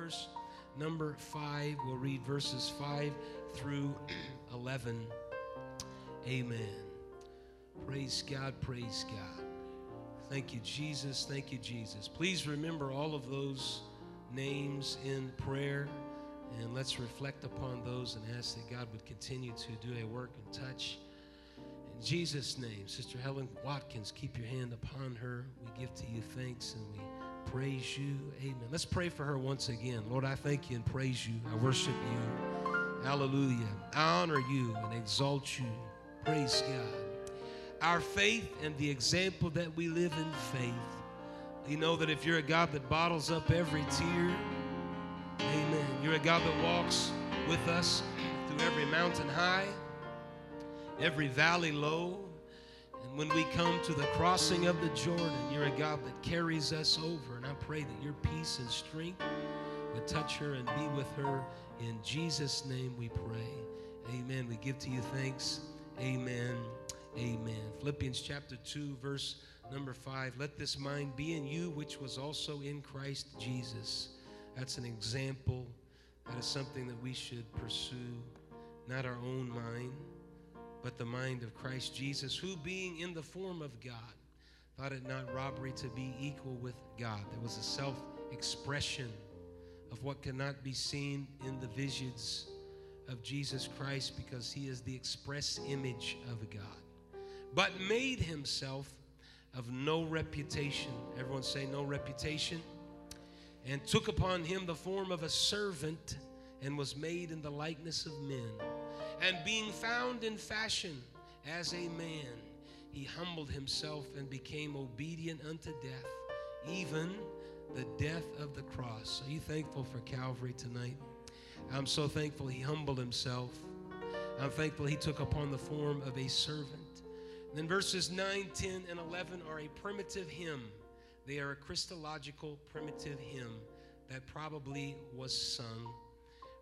verse number 5. We'll read verses 5 through 11. Amen. Praise God, praise God. Thank you, Jesus. Thank you, Jesus. Please remember all of those names in prayer and let's reflect upon those and ask that God would continue to do a work and touch. In Jesus' name, Sister Helen Watkins, keep your hand upon her. We give to you thanks and we praise you. Amen. Let's pray for her once again. Lord, I thank you and praise you. I worship you. Hallelujah. I honor you and exalt you. Praise God. Our faith and the example that we live in faith. You know that if you're a God that bottles up every tear, amen. You're a God that walks with us through every mountain high, every valley low. And when we come to the crossing of the Jordan, you're a God that carries us over. And I pray that your peace and strength would touch her and be with her. In Jesus' name we pray. Amen. We give to you thanks. Amen. Amen. Philippians chapter 2, verse number 5. Let this mind be in you, which was also in Christ Jesus. That's an example. That is something that we should pursue, not our own mind, but the mind of Christ Jesus, who being in the form of God, thought it not robbery to be equal with God. There was a self expression of what cannot be seen in the visions of Jesus Christ because he is the express image of God, but made himself of no reputation. Everyone say, no reputation. And took upon him the form of a servant and was made in the likeness of men. And being found in fashion as a man, he humbled himself and became obedient unto death, even the death of the cross. Are you thankful for Calvary tonight? I'm so thankful he humbled himself. I'm thankful he took upon the form of a servant. Then verses 9, 10, and 11 are a primitive hymn. They are a Christological primitive hymn that probably was sung.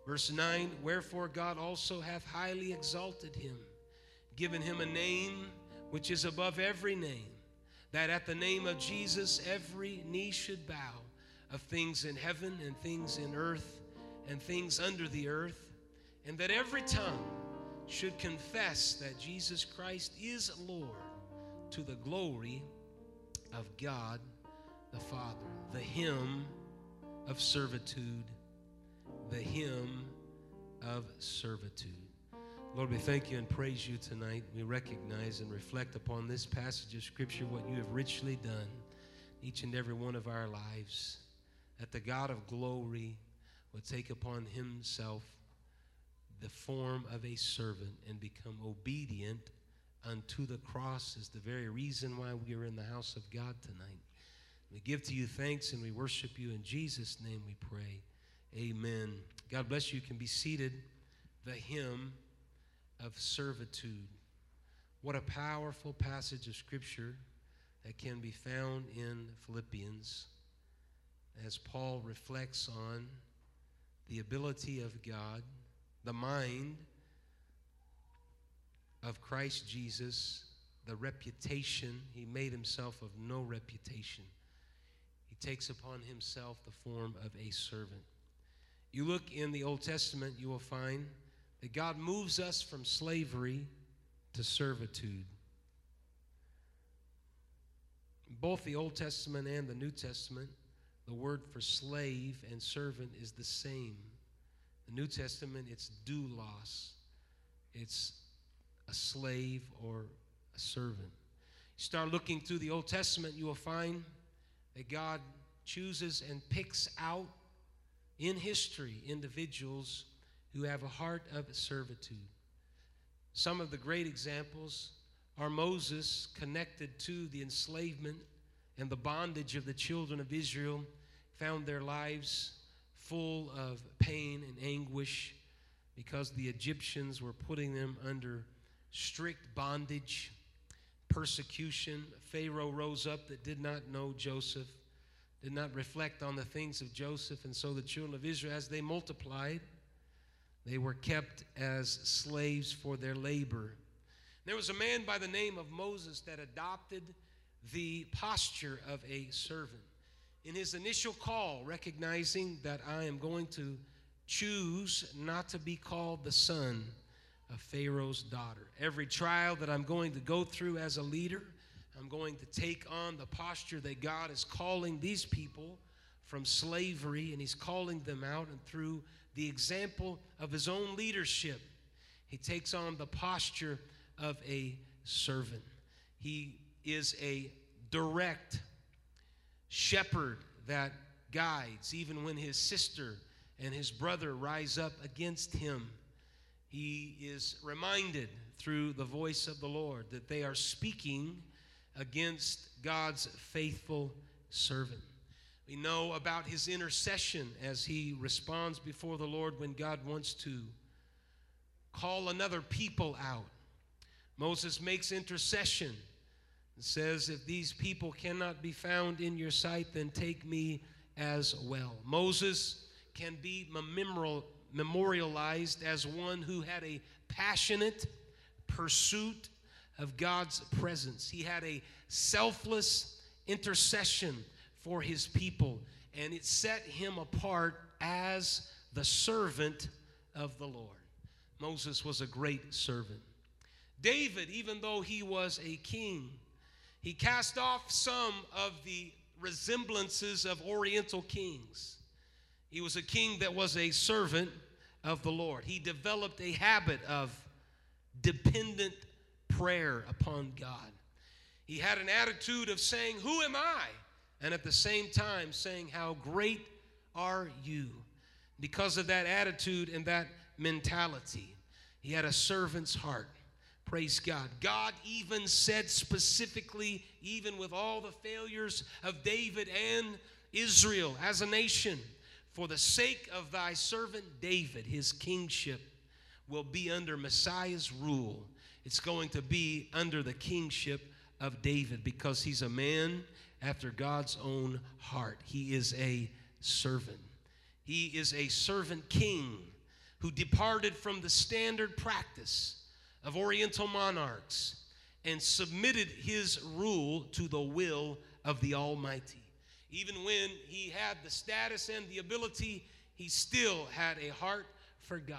Verse 9 Wherefore God also hath highly exalted him, given him a name which is above every name that at the name of Jesus every knee should bow of things in heaven and things in earth and things under the earth, and that every tongue should confess that Jesus Christ is Lord to the glory of God the Father. The hymn of servitude, hymn of servitude. Lord, we thank you and praise you tonight. We recognize and reflect upon this passage of Scripture what you have richly done, each and every one of our lives, that the God of glory would take upon himself the form of a servant and become obedient unto the cross is the very reason why we are in the house of God tonight. We give to you thanks and we worship you. In Jesus' name we pray. Amen. God bless you. You can be seated. The hymn of servitude. What a powerful passage of Scripture that can be found in Philippians as Paul reflects on the ability of God, the mind of Christ Jesus, the reputation. He made himself of no reputation. He takes upon himself the form of a servant. You look in the Old Testament, you will find that God moves us from slavery to servitude. Both the Old Testament and the New Testament, the word for slave and servant is the same. The New Testament, it's doulos. It's a slave or a servant. You start looking through the Old Testament, you will find that God chooses and picks out in history individuals who have a heart of servitude. Some of the great examples are Moses connected to the enslavement and the bondage of the children of Israel, found their lives full of pain and anguish because the Egyptians were putting them under strict bondage, persecution. Pharaoh rose up that did not know Joseph, did not reflect on the things of Joseph, and so the children of Israel, as they multiplied, they were kept as slaves for their labor. There was a man by the name of Moses that adopted the posture of a servant. in his initial call, recognizing that I am going to choose not to be called the son of Pharaoh's daughter. Every trial that I'm going to go through as a leader, I'm going to take on the posture that God is calling these people from slavery and He's calling them out, and through the example of His own leadership, He takes on the posture of a servant. He is a direct shepherd that guides, even when his sister and his brother rise up against him. He is reminded through the voice of the Lord that they are speaking against God's faithful servant. We know about his intercession as he responds before the Lord when God wants to call another people out. Moses makes intercession and says, If these people cannot be found in your sight, then take me as well. Moses can be memorialized as one who had a passionate pursuit of God's presence. He had a selfless intercession for his people, and it set him apart as the servant of the Lord. Moses was a great servant. David, even though he was a king, he cast off some of the resemblances of Oriental kings. He was a king that was a servant of the Lord. He developed a habit of dependent prayer upon God. He had an attitude of saying, Who am I? And at the same time saying, How great are you? Because of that attitude and that mentality, he had a servant's heart. Praise God. God even said specifically, even with all the failures of David and Israel as a nation, for the sake of thy servant David, his kingship will be under Messiah's rule. It's going to be under the kingship of David because he's a man after God's own heart. He is a servant. He is a servant king who departed from the standard practice of Oriental monarchs and submitted his rule to the will of the Almighty. Even when he had the status and the ability, he still had a heart for God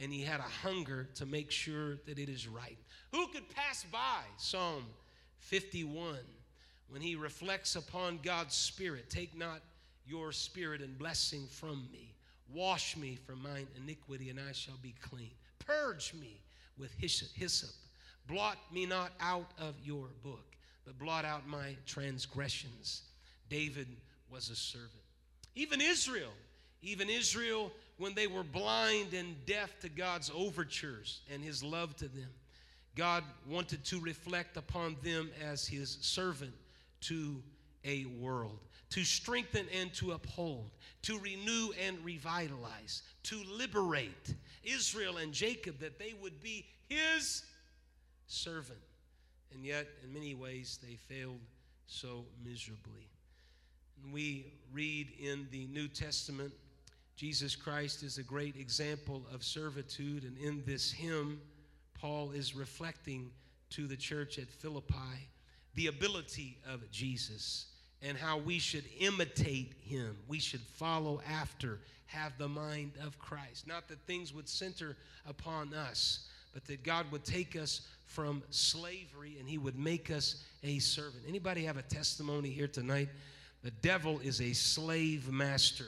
and he had a hunger to make sure that it is right. Who could pass by Psalm 51 when he reflects upon God's Spirit? Take not your spirit and blessing from me. Wash me from mine iniquity, and I shall be clean. Purge me with hyssop. Blot me not out of your book, but blot out my transgressions. David was a servant. Even Israel, even Israel, when they were blind and deaf to God's overtures and his love to them, God wanted to reflect upon them as his servant to a world, to strengthen and to uphold, to renew and revitalize, to liberate Israel and Jacob, that they would be his servant. And yet, in many ways, they failed so miserably. We read in the New Testament, Jesus Christ is a great example of servitude. And in this hymn, Paul is reflecting to the church at Philippi the ability of Jesus and how we should imitate him. We should follow after, have the mind of Christ. Not that things would center upon us, but that God would take us from slavery and he would make us a servant. Anybody have a testimony here tonight? The devil is a slave master.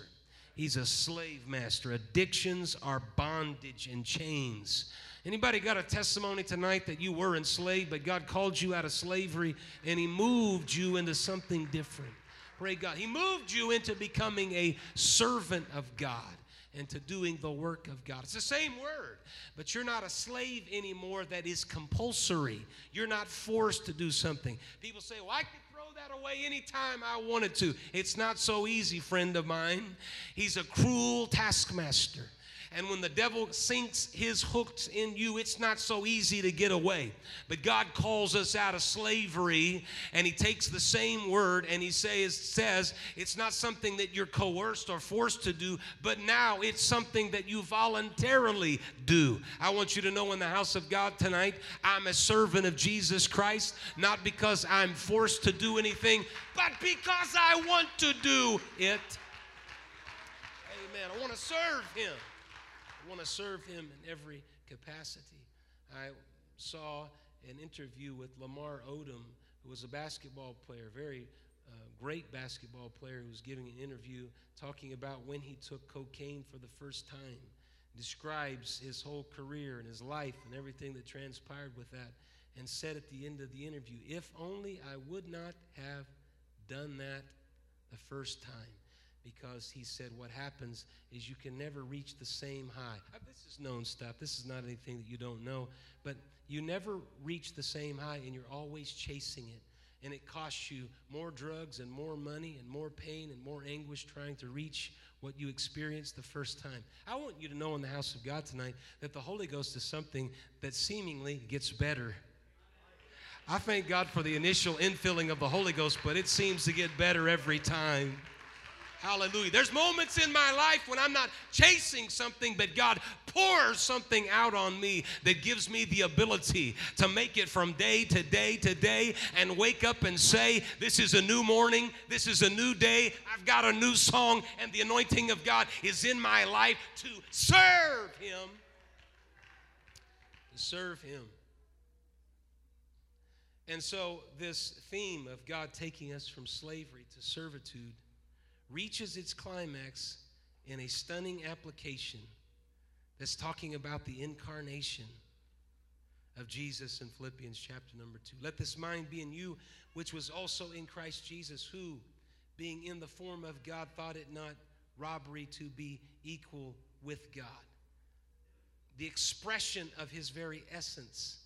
He's a slave master. Addictions are bondage and chains. Anybody got a testimony tonight that you were enslaved, but God called you out of slavery and He moved you into something different? Pray God. He moved you into becoming a servant of God and to doing the work of God. It's the same word, but you're not a slave anymore that is compulsory. You're not forced to do something. People say, well, I throw that away anytime I wanted to. It's not so easy, friend of mine. He's a cruel taskmaster. And when the devil sinks his hooks in you, it's not so easy to get away. But God calls us out of slavery, and He takes the same word and He says, says it's not something that you're coerced or forced to do, but now it's something that you voluntarily do. I want you to know in the house of God tonight, I'm a servant of Jesus Christ, not because I'm forced to do anything, but because I want to do it. Amen. I want to serve Him. Want to serve Him in every capacity. I saw an interview with Lamar Odom, who was a basketball player, very uh, great basketball player, who was giving an interview talking about when he took cocaine for the first time. Describes his whole career and his life and everything that transpired with that, and said at the end of the interview, If only I would not have done that the first time because he said what happens is you can never reach the same high. Uh, this is known stuff. This is not anything that you don't know, but you never reach the same high and you're always chasing it. And it costs you more drugs and more money and more pain and more anguish trying to reach what you experienced the first time. I want you to know in the house of God tonight that the Holy Ghost is something that seemingly gets better. I thank God for the initial infilling of the Holy Ghost, but it seems to get better every time. Hallelujah. There's moments in my life when I'm not chasing something, but God pours something out on me that gives me the ability to make it from day to day to day and wake up and say, This is a new morning. This is a new day. I've got a new song, and the anointing of God is in my life to serve Him. To serve Him. And so, this theme of God taking us from slavery to servitude reaches its climax in a stunning application that's talking about the incarnation of Jesus in Philippians chapter number 2. Let this mind be in you, which was also in Christ Jesus, who, being in the form of God, thought it not robbery to be equal with God. The expression of his very essence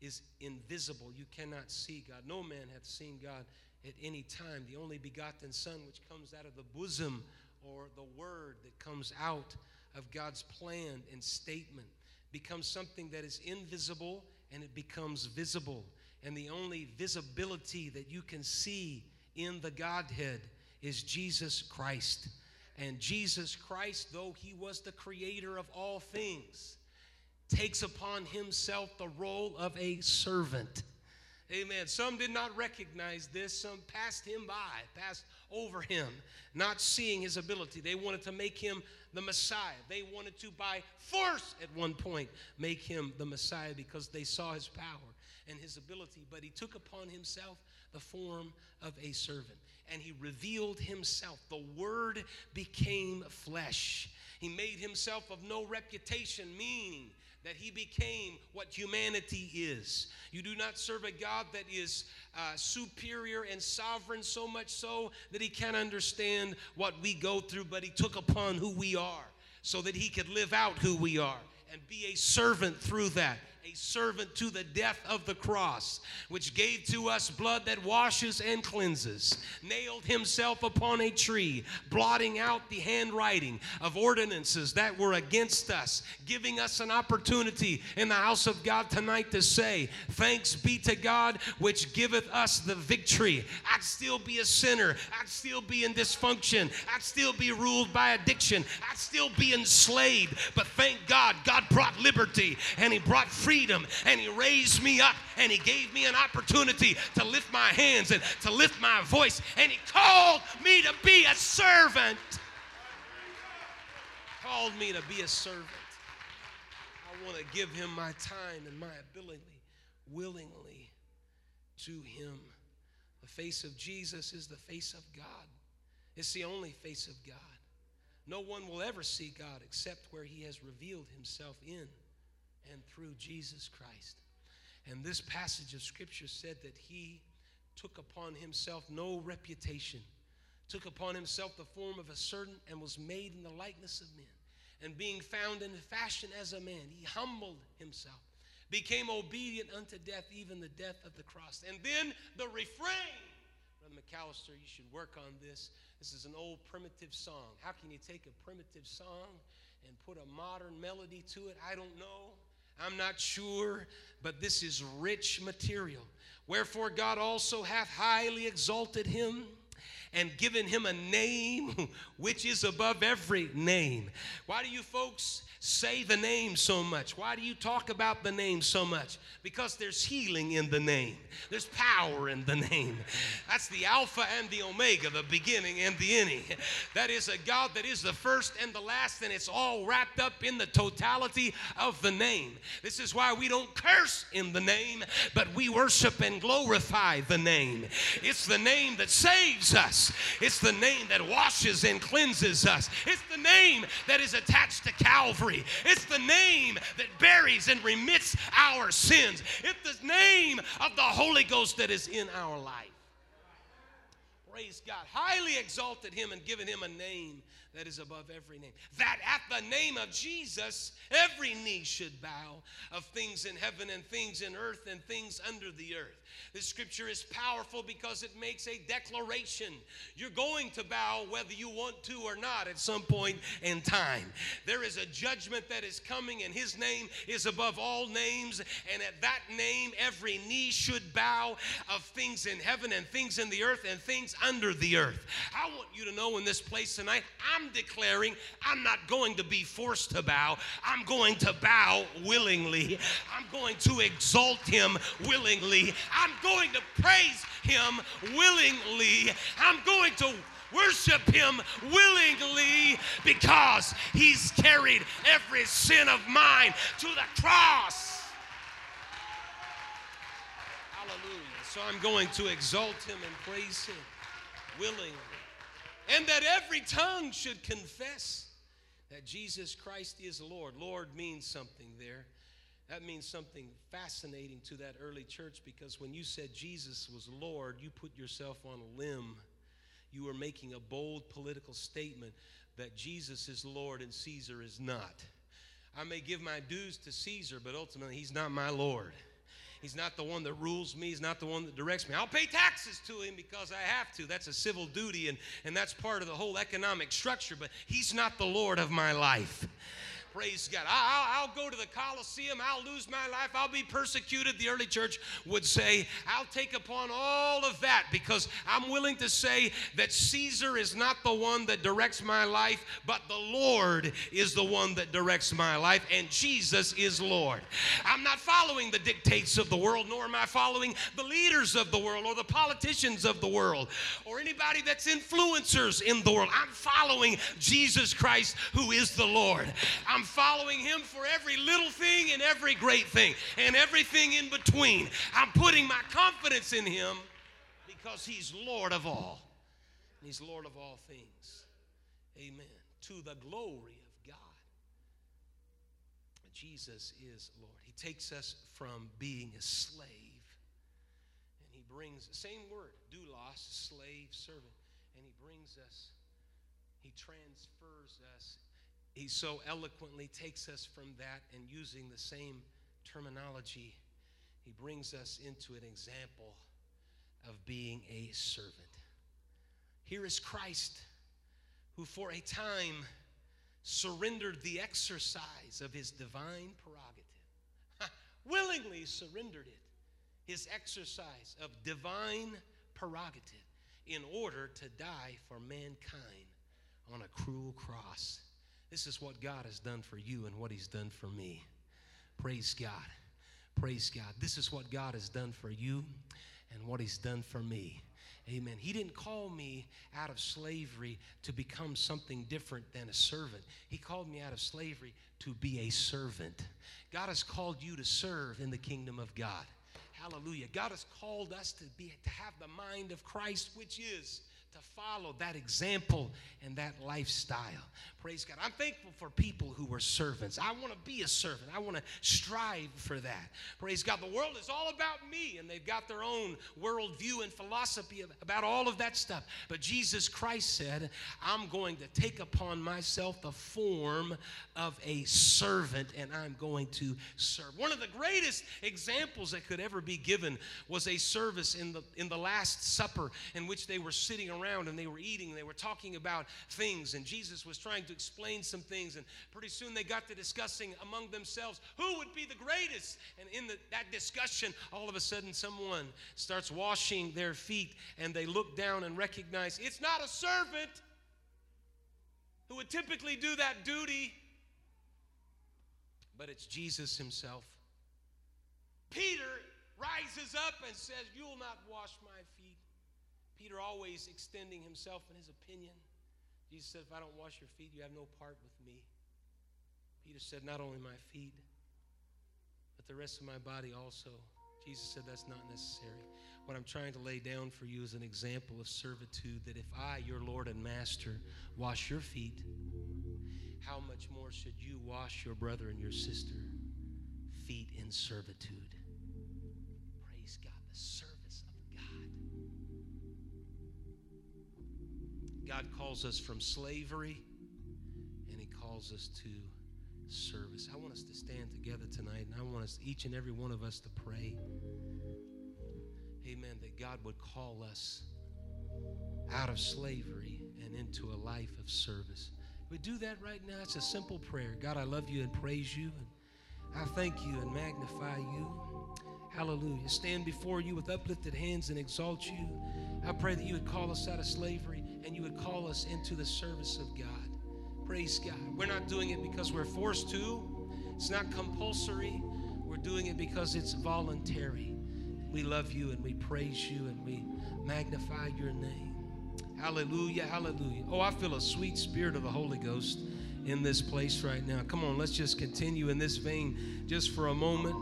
is invisible. You cannot see God. No man hath seen God at any time. The only begotten Son, which comes out of the bosom or the word that comes out of God's plan and statement, becomes something that is invisible and it becomes visible. And the only visibility that you can see in the Godhead is Jesus Christ. And Jesus Christ, though he was the creator of all things, takes upon himself the role of a servant. Amen. Some did not recognize this. Some passed him by, passed over him, not seeing his ability. They wanted to make him the Messiah. They wanted to, by force, at one point, make him the Messiah because they saw his power and his ability. But he took upon himself the form of a servant and he revealed himself. The Word became flesh. He made himself of no reputation, meaning that he became what humanity is. You do not serve a God that is uh, superior and sovereign, so much so that he can't understand what we go through, but he took upon who we are so that he could live out who we are and be a servant through that a servant to the death of the cross, which gave to us blood that washes and cleanses, nailed himself upon a tree, blotting out the handwriting of ordinances that were against us, giving us an opportunity in the house of God tonight to say, Thanks be to God, which giveth us the victory. I'd still be a sinner, I'd still be in dysfunction, I'd still be ruled by addiction, I'd still be enslaved, but thank God, God brought liberty and He brought freedom freedom and He raised me up and He gave me an opportunity to lift my hands and to lift my voice and He called me to be a servant. Called me to be a servant. I want to give Him my time and my ability willingly to Him. The face of Jesus is the face of God. It's the only face of God. No one will ever see God except where He has revealed Himself in and through Jesus Christ. And this passage of Scripture said that he took upon himself no reputation, took upon himself the form of a servant, and was made in the likeness of men. And being found in fashion as a man, he humbled himself, became obedient unto death, even the death of the cross. And then the refrain, Brother McAllister, you should work on this. This is an old primitive song. How can you take a primitive song and put a modern melody to it? I don't know. I'm not sure, but this is rich material. Wherefore God also hath highly exalted him and given him a name which is above every name. Why do you folks say the name so much? Why do you talk about the name so much? Because there's healing in the name, there's power in the name. That's the Alpha and the Omega, the beginning and the ending. That is a God that is the first and the last, and it's all wrapped up in the totality of the name. This is why we don't curse in the name, but we worship and glorify the name. It's the name that saves us, it's the name that washes and cleanses us, it's the name that is attached to Calvary it's the name that buries and remits our sins. It's the name of the Holy Ghost that is in our life. Praise God. Highly exalted him and given him a name that is above every name. That at the name of Jesus, every knee should bow of things in heaven and things in earth and things under the earth. This scripture is powerful because it makes a declaration. You're going to bow whether you want to or not at some point in time. There is a judgment that is coming, and his name is above all names. And at that name, every knee should bow of things in heaven and things in the earth and things under the earth. I want you to know in this place tonight, I'm declaring I'm not going to be forced to bow. I'm going to bow willingly. I'm going to exalt him willingly. I'm going to praise him willingly. I'm going to worship him willingly because he's carried every sin of mine to the cross. Hallelujah. So I'm going to exalt him and praise him willingly. And that every tongue should confess that Jesus Christ is Lord. Lord means something there. That means something fascinating to that early church because when you said Jesus was Lord, you put yourself on a limb. You were making a bold political statement that Jesus is Lord and Caesar is not. I may give my dues to Caesar, but ultimately he's not my Lord. He's not the one that rules me. He's not the one that directs me. I'll pay taxes to him because I have to. That's a civil duty, and, and that's part of the whole economic structure, but he's not the Lord of my life. Praise God. I, will go to the Colosseum. I'll lose my life. I'll be persecuted. The early church would say, I'll take upon all of that because I'm willing to say that Caesar is not the one that directs my life, but the Lord is the one that directs my life, and Jesus is Lord. I'm not following the dictates of the world, nor am I following the leaders of the world or the politicians of the world or anybody that's influencers in the world. I'm following Jesus Christ, who is the Lord. I'm I'm following him for every little thing and every great thing and everything in between. I'm putting my confidence in him because he's Lord of all. And he's Lord of all things. Amen. To the glory of God. Jesus is Lord. He takes us from being a slave and he brings the same word, doulos, slave, servant, and he brings us, he transfers us he so eloquently takes us from that and using the same terminology, he brings us into an example of being a servant. Here is Christ, who for a time surrendered the exercise of his divine prerogative, willingly surrendered it, his exercise of divine prerogative, in order to die for mankind on a cruel cross. This is what God has done for you and what He's done for me. Praise God. Praise God. This is what God has done for you and what He's done for me. Amen. He didn't call me out of slavery to become something different than a servant. He called me out of slavery to be a servant. God has called you to serve in the kingdom of God. Hallelujah. God has called us to be to have the mind of Christ, which is to follow that example and that lifestyle. Praise God. I'm thankful for people who are servants. I want to be a servant. I want to strive for that. Praise God. The world is all about me, and they've got their own worldview and philosophy about all of that stuff. But Jesus Christ said, I'm going to take upon myself the form of a servant, and I'm going to serve. One of the greatest examples that could ever be given was a service in the in the Last Supper in which they were sitting around around and they were eating, they were talking about things, and Jesus was trying to explain some things. And pretty soon they got to discussing among themselves who would be the greatest. And in the, that discussion, all of a sudden someone starts washing their feet, and they look down and recognize it's not a servant who would typically do that duty, but it's Jesus himself. Peter rises up and says, You'll not wash my feet. Peter always extending himself and his opinion. Jesus said, If I don't wash your feet, you have no part with me. Peter said, Not only my feet, but the rest of my body also. Jesus said, That's not necessary. What I'm trying to lay down for you is an example of servitude that if I, your Lord and Master, wash your feet, how much more should you wash your brother and your sister feet in servitude? Praise God, the service God. Calls us from slavery and He calls us to service. I want us to stand together tonight and I want us, each and every one of us, to pray amen, that God would call us out of slavery and into a life of service. We do that right now. It's a simple prayer. God, I love you and praise you. And I thank you and magnify you. Hallelujah. Stand before you with uplifted hands and exalt you. I pray that you would call us out of slavery and you would call us into the service of God. Praise God. We're not doing it because we're forced to, it's not compulsory. We're doing it because it's voluntary. We love you and we praise you and we magnify your name. Hallelujah, hallelujah. Oh, I feel a sweet spirit of the Holy Ghost in this place right now. Come on, let's just continue in this vein just for a moment.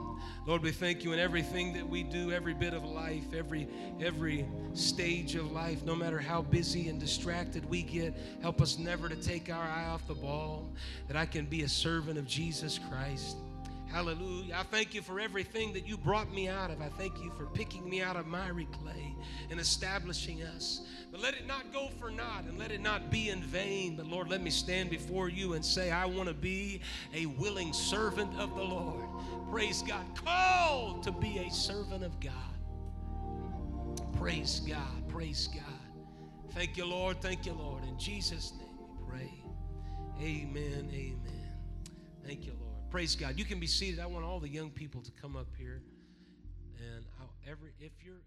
Lord, we thank you in everything that we do, every bit of life, every every stage of life, no matter how busy and distracted we get, help us never to take our eye off the ball, that I can be a servant of Jesus Christ. Hallelujah. I thank you for everything that you brought me out of. I thank you for picking me out of miry clay and establishing us. But let it not go for naught and let it not be in vain. But Lord, let me stand before you and say, I want to be a willing servant of the Lord. Praise God. Called to be a servant of God. Praise God. Praise God. Thank you, Lord. Thank you, Lord. In Jesus' name we pray. Amen. Amen. Thank you, Lord. Praise God. You can be seated. I want all the young people to come up here. And I'll, every if you're